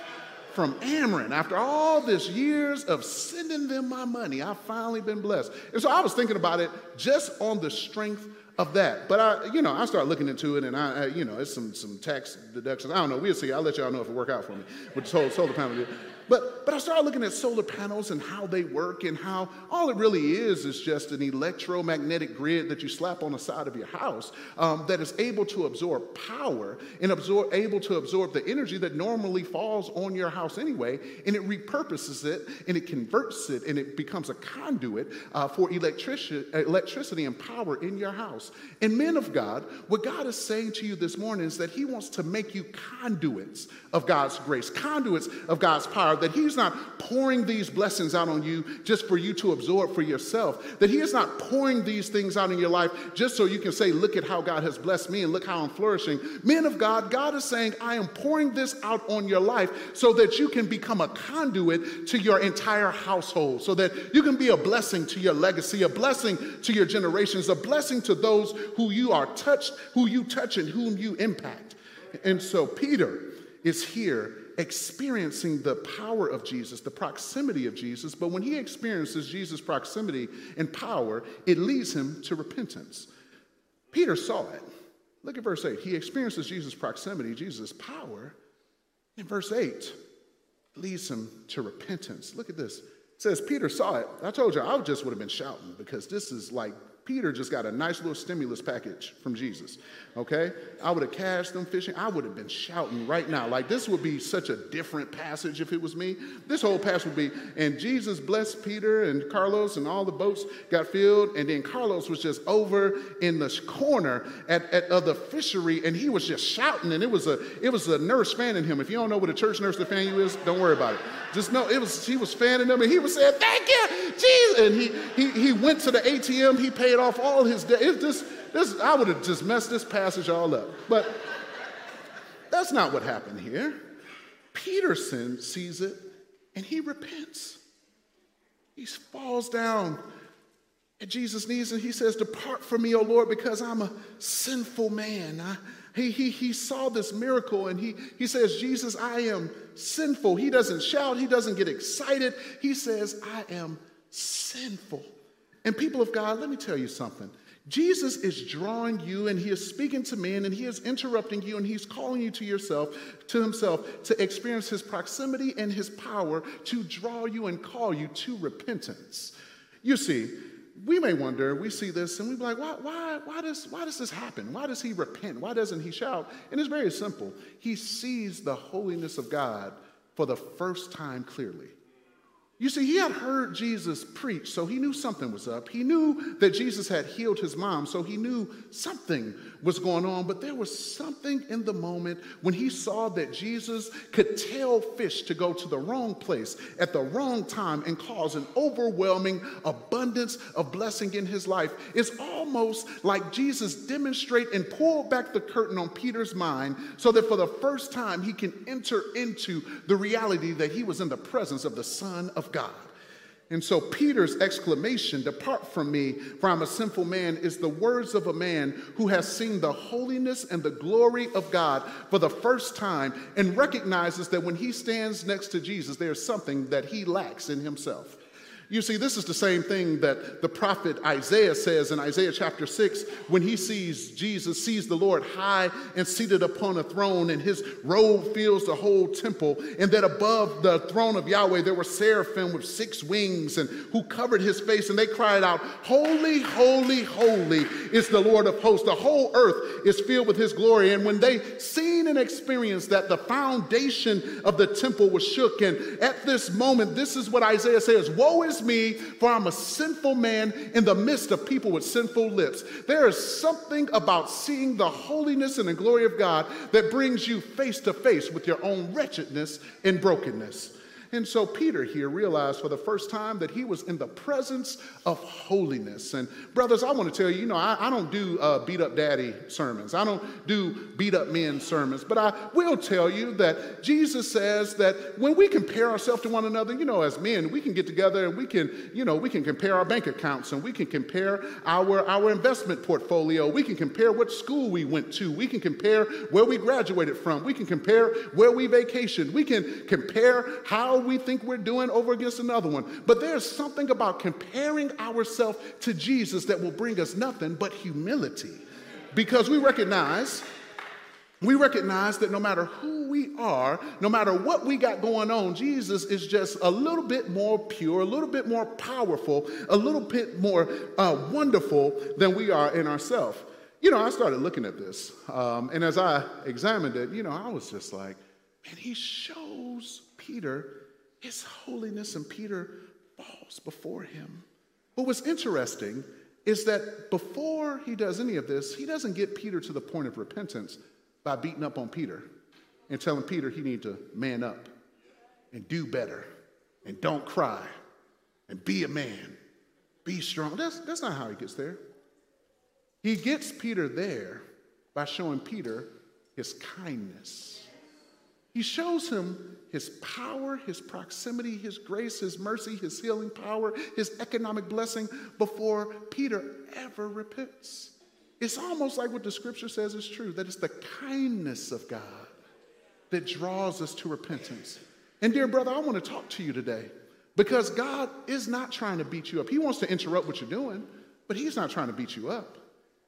from Ameren after all this years of sending them my money. I've finally been blessed. And so I was thinking about it just on the strength of that. But I, you know, I start looking into it, and I, I, you know, it's some some tax deductions. I don't know. We'll see. I'll let y'all know if it work out for me with the solar, solar panel. But, but I started looking at solar panels and how they work and how all it really is is just an electromagnetic grid that you slap on the side of your house um, that is able to absorb power and absorb, able to absorb the energy that normally falls on your house anyway, and it repurposes it and it converts it and it becomes a conduit uh, for electricity, electricity and power in your house. And men of God, what God is saying to you this morning is that He wants to make you conduits of God's grace, conduits of God's power God, that He's not pouring these blessings out on you just for you to absorb for yourself, that He is not pouring these things out in your life just so you can say, Look at how God has blessed me and look how I'm flourishing. Men of God, God is saying, I am pouring this out on your life so that you can become a conduit to your entire household, so that you can be a blessing to your legacy, a blessing to your generations, a blessing to those who you are touched, who you touch, and whom you impact. And so Peter is here experiencing the power of Jesus, the proximity of Jesus, but when he experiences Jesus' proximity and power, it leads him to repentance. Peter saw it. Look at verse 8. He experiences Jesus' proximity, Jesus' power. In verse 8, leads him to repentance. Look at this. It says, Peter saw it. I told you, I just would have been shouting because this is like Peter just got a nice little stimulus package from Jesus. Okay? I would have cashed them fishing. I would have been shouting right now. Like this would be such a different passage if it was me. This whole passage would be, and Jesus blessed Peter and Carlos, and all the boats got filled. And then Carlos was just over in the corner at, at of the fishery, and he was just shouting. And it was a it was a nurse fanning him. If you don't know what a church nurse to fan you is, don't worry about it. Just know it was he was fanning them, and he was saying, "Thank you, Jesus." And he he he went to the ATM. He paid paid off all his debt. It's just, this, I would have just messed this passage all up. But that's not what happened here. Peterson sees it and he repents. He falls down at Jesus' knees and he says, Depart from me, O Lord, because I'm a sinful man. I, he, he, he saw this miracle and he, he says, Jesus, I am sinful. He doesn't shout, he doesn't get excited. He says, I am sinful. And people of God, let me tell you something. Jesus is drawing you and he is speaking to men and he is interrupting you and he's calling you to yourself, to himself, to experience his proximity and his power to draw you and call you to repentance. You see, we may wonder, we see this and we be like, why, why, why, does, why does this happen? Why does he repent? Why doesn't he shout? And it's very simple. He sees the holiness of God for the first time clearly. You see, he had heard Jesus preach, so he knew something was up. He knew that Jesus had healed his mom, so he knew something was going on. But there was something in the moment when he saw that Jesus could tell fish to go to the wrong place at the wrong time and cause an overwhelming abundance of blessing in his life. It's almost like Jesus demonstrate and pull back the curtain on Peter's mind so that for the first time he can enter into the reality that he was in the presence of the Son of God. And so Peter's exclamation, Depart from me, for I'm a sinful man, is the words of a man who has seen the holiness and the glory of God for the first time and recognizes that when he stands next to Jesus, there's something that he lacks in himself. You see, this is the same thing that the prophet Isaiah says in Isaiah chapter 6 when he sees Jesus, sees the Lord high and seated upon a throne, and his robe fills the whole temple. And that above the throne of Yahweh there were seraphim with six wings and who covered his face, and they cried out, Holy, holy, holy is the Lord of hosts. The whole earth is filled with his glory. And when they seen and experienced that the foundation of the temple was shook, and at this moment, this is what Isaiah says Woe is me, for I'm a sinful man in the midst of people with sinful lips. There is something about seeing the holiness and the glory of God that brings you face to face with your own wretchedness and brokenness. And so Peter here realized for the first time that he was in the presence of holiness. And brothers, I want to tell you, you know, I, I don't do uh, beat up daddy sermons. I don't do beat up men sermons. But I will tell you that Jesus says that when we compare ourselves to one another, you know, as men, we can get together and we can, you know, we can compare our bank accounts and we can compare our, our investment portfolio. We can compare what school we went to. We can compare where we graduated from. We can compare where we vacationed. We can compare how we think we're doing over against another one. But there's something about comparing ourselves to Jesus that will bring us nothing but humility. Because we recognize we recognize that no matter who we are, no matter what we got going on, Jesus is just a little bit more pure, a little bit more powerful, a little bit more uh, wonderful than we are in ourselves. You know, I started looking at this, um, and as I examined it, you know, I was just like, man, he shows Peter his holiness, and Peter falls before him. What was interesting is that before he does any of this, he doesn't get Peter to the point of repentance by beating up on Peter and telling Peter he needs to man up. and do better and don't cry and be a man, be strong. That's, that's not how he gets there. He gets Peter there by showing Peter his kindness. He shows him his power, his proximity, his grace, his mercy, his healing power, his economic blessing before Peter ever repents. It's almost like what the scripture says is true that it's the kindness of God that draws us to repentance. And, dear brother, I want to talk to you today because God is not trying to beat you up. He wants to interrupt what you're doing, but He's not trying to beat you up.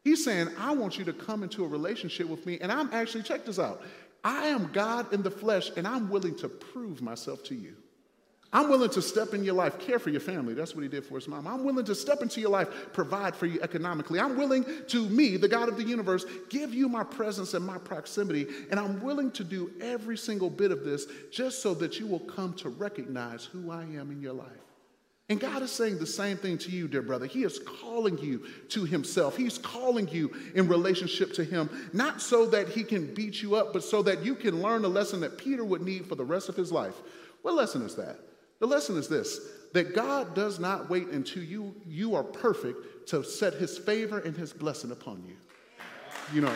He's saying, I want you to come into a relationship with me, and I'm actually, check this out. I am God in the flesh, and I'm willing to prove myself to you. I'm willing to step in your life, care for your family. That's what he did for his mom. I'm willing to step into your life, provide for you economically. I'm willing to, me, the God of the universe, give you my presence and my proximity. And I'm willing to do every single bit of this just so that you will come to recognize who I am in your life. And God is saying the same thing to you, dear brother. He is calling you to Himself. He's calling you in relationship to Him, not so that He can beat you up, but so that you can learn a lesson that Peter would need for the rest of his life. What lesson is that? The lesson is this that God does not wait until you, you are perfect to set his favor and his blessing upon you. You know,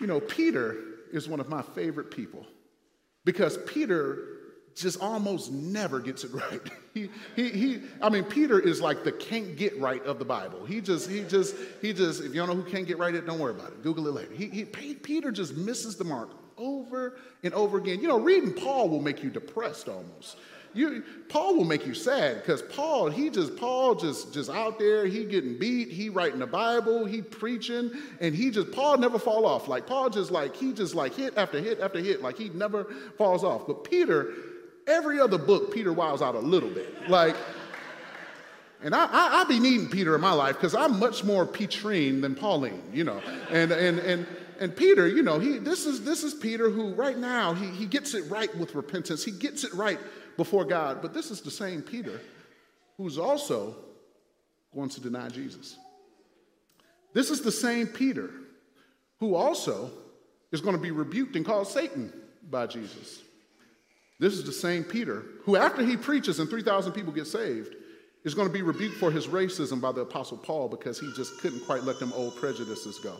you know, Peter is one of my favorite people because Peter just almost never gets it right. He, he, he, I mean, Peter is like the can't get right of the Bible. He just, he just, he just, if you don't know who can't get right, it, don't worry about it. Google it later. He, he, Peter just misses the mark over and over again. You know, reading Paul will make you depressed almost. You, Paul will make you sad because Paul, he just, Paul just, just out there, he getting beat, he writing the Bible, he preaching, and he just, Paul never fall off. Like Paul just like, he just like hit after hit after hit, like he never falls off. But Peter, every other book, Peter wows out a little bit. Like, and I, I, I be needing Peter in my life because I'm much more Petrine than Pauline, you know. And, and, and, and Peter, you know, he, this, is, this is Peter who right now, he, he gets it right with repentance. He gets it right before God. But this is the same Peter who's also going to deny Jesus. This is the same Peter who also is going to be rebuked and called Satan by Jesus. This is the same Peter who, after he preaches and 3,000 people get saved, is going to be rebuked for his racism by the Apostle Paul because he just couldn't quite let them old prejudices go.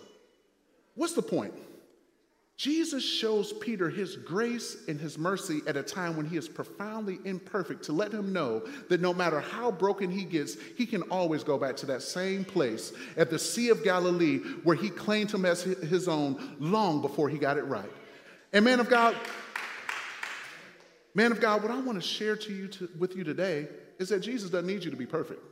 What's the point? Jesus shows Peter his grace and his mercy at a time when he is profoundly imperfect to let him know that no matter how broken he gets, he can always go back to that same place at the Sea of Galilee where he claimed him as his own long before he got it right. And man of God, man of God, what I want to share to you to, with you today is that Jesus doesn't need you to be perfect.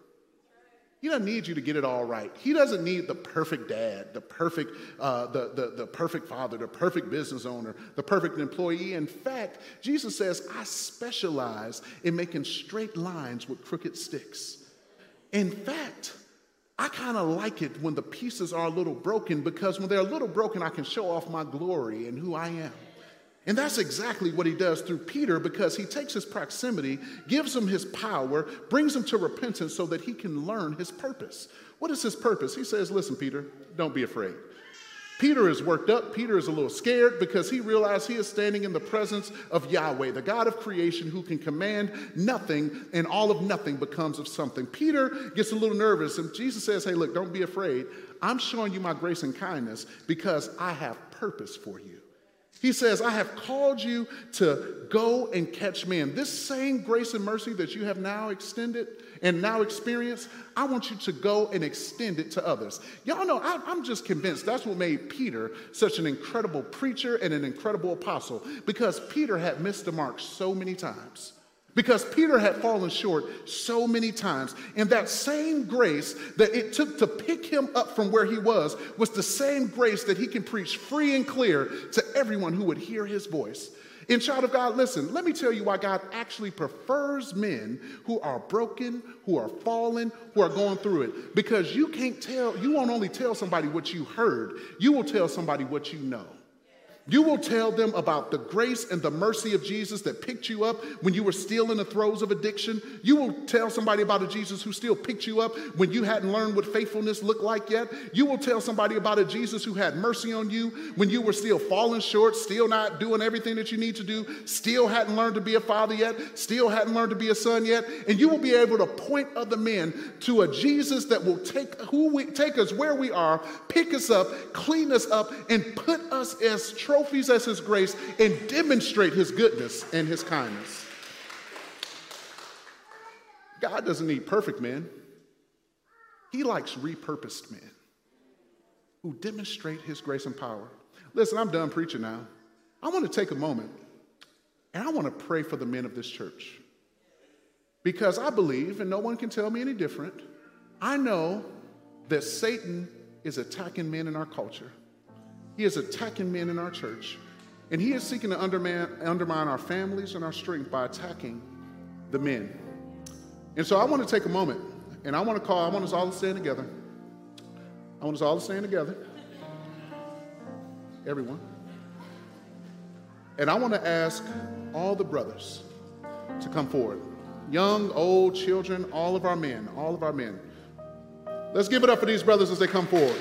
He doesn't need you to get it all right. He doesn't need the perfect dad, the perfect, uh, the, the, the perfect father, the perfect business owner, the perfect employee. In fact, Jesus says, I specialize in making straight lines with crooked sticks. In fact, I kind of like it when the pieces are a little broken because when they're a little broken, I can show off my glory and who I am. And that's exactly what he does through Peter because he takes his proximity, gives him his power, brings him to repentance so that he can learn his purpose. What is his purpose? He says, Listen, Peter, don't be afraid. Peter is worked up. Peter is a little scared because he realized he is standing in the presence of Yahweh, the God of creation who can command nothing and all of nothing becomes of something. Peter gets a little nervous and Jesus says, Hey, look, don't be afraid. I'm showing you my grace and kindness because I have purpose for you. He says, I have called you to go and catch men. This same grace and mercy that you have now extended and now experienced, I want you to go and extend it to others. Y'all know, I, am just convinced that's what made Peter such an incredible preacher and an incredible apostle because Peter had missed the mark so many times. Because Peter had fallen short so many times. And that same grace that it took to pick him up from where he was was the same grace that he can preach free and clear to everyone who would hear his voice. In child of God, listen, let me tell you why God actually prefers men who are broken, who are fallen, who are going through it. Because you can't tell, you won't only tell somebody what you heard, you will tell somebody what you know. You will tell them about the grace and the mercy of Jesus that picked you up when you were still in the throes of addiction. You will tell somebody about a Jesus who still picked you up when you hadn't learned what faithfulness looked like yet. You will tell somebody about a Jesus who had mercy on you when you were still falling short, still not doing everything that you need to do, still hadn't learned to be a father yet, still hadn't learned to be a son yet. And you will be able to point other men to a Jesus that will take who we take us where we are, pick us up, clean us up, and put us as trophies as His grace and demonstrate His goodness and His kindness. God doesn't need perfect men, He likes repurposed men who demonstrate His grace and power. Listen, I'm done preaching now. I want to take a moment and I want to pray for the men of this church. Because I believe, and no one can tell me any different, I know that Satan is attacking men in our culture. He is attacking men in our church. And he is seeking to undermine, our families and our strength by attacking the men. And so I want to take a moment and I want to call, I want us all to stand together. I want us all to stand together. Everyone. And I want to ask all the brothers to come forward young, old, children, all of our men, all of our men. Let's give it up for these brothers as they come forward.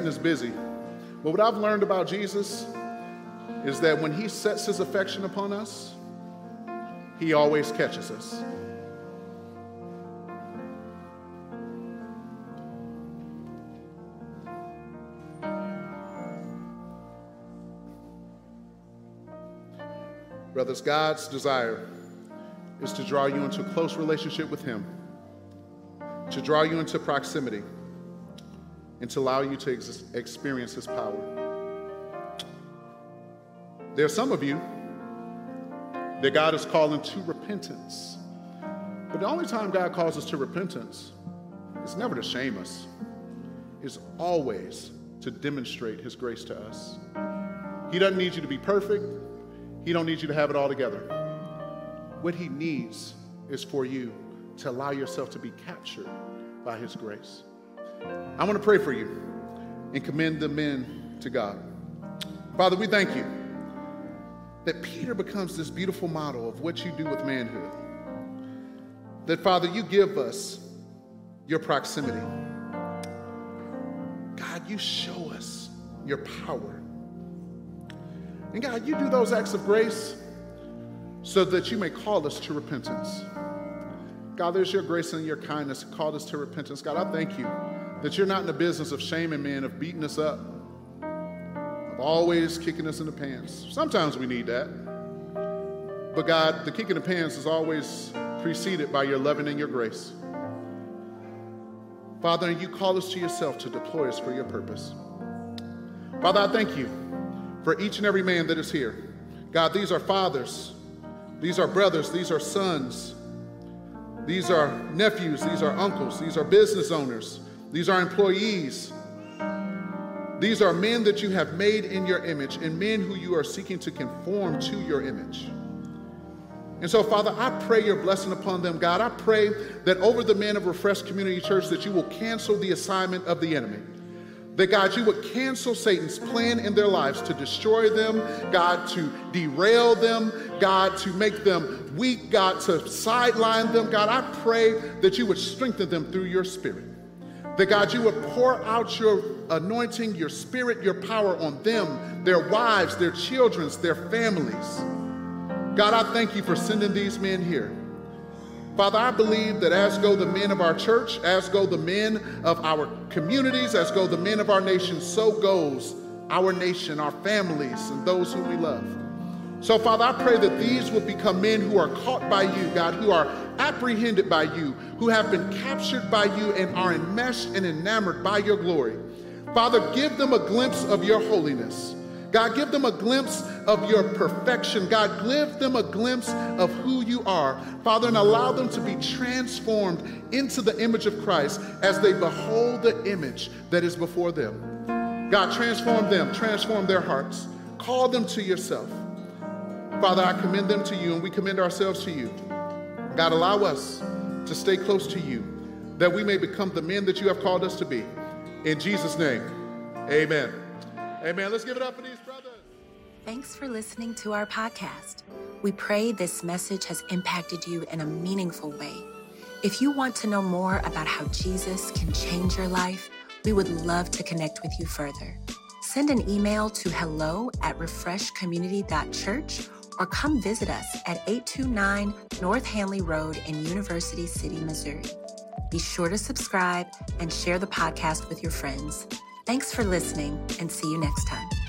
Satan is busy. But what I've learned about Jesus is that when he sets his affection upon us, he always catches us. Brothers, God's desire is to draw you into a close relationship with Him, to draw you into proximity and to allow you to ex- experience His power. There are some of you that God is calling to repentance. But the only time God calls us to repentance is never to shame us, it's always to demonstrate His grace to us. He doesn't need you to be perfect, He don't need you to have it all together. What He needs is for you to allow yourself to be captured by His grace. I want to pray for you and commend the men to God. Father, we thank you that Peter becomes this beautiful model of what you do with manhood. That, Father, you give us your proximity. God, you show us your power. And God, you do those acts of grace so that you may call us to repentance. God, there's your grace and your kindness called us to repentance. God, I thank you that you're not in the business of shaming men, of beating us up, of always kicking us in the pants. Sometimes we need that. But God, the kicking in the pants is always preceded by your loving and your grace. Father, you call us to yourself to deploy us for your purpose. Father, I thank you for each and every man that is here. God, these are fathers, these are brothers, these are sons, these are nephews, these are uncles, these are business owners, these are employees. These are men that you have made in your image and men who you are seeking to conform to your image. And so, Father, I pray your blessing upon them, God. I pray that over the men of Refresh Community Church that you will cancel the assignment of the enemy. That God, you would cancel Satan's plan in their lives to destroy them, God, to derail them, God, to make them weak, God, to sideline them. God, I pray that you would strengthen them through your spirit. That God, you would pour out your anointing, your spirit, your power on them, their wives, their children, their families. God, I thank you for sending these men here. Father, I believe that as go the men of our church, as go the men of our communities, as go the men of our nation, so goes our nation, our families, and those whom we love. So, Father, I pray that these will become men who are caught by you, God, who are apprehended by you, who have been captured by you and are enmeshed and enamored by your glory. Father, give them a glimpse of your holiness. God, give them a glimpse of your perfection. God, give them a glimpse of who you are. Father, and allow them to be transformed into the image of Christ as they behold the image that is before them. God, transform them, transform their hearts, call them to yourself. Father, I commend them to you and we commend ourselves to you. God, allow us to stay close to you that we may become the men that you have called us to be. In Jesus' name, amen. Amen. Let's give it up for these brothers. Thanks for listening to our podcast. We pray this message has impacted you in a meaningful way. If you want to know more about how Jesus can change your life, we would love to connect with you further. Send an email to hello at refreshcommunity.church or come visit us at 829 North Hanley Road in University City, Missouri. Be sure to subscribe and share the podcast with your friends. Thanks for listening and see you next time.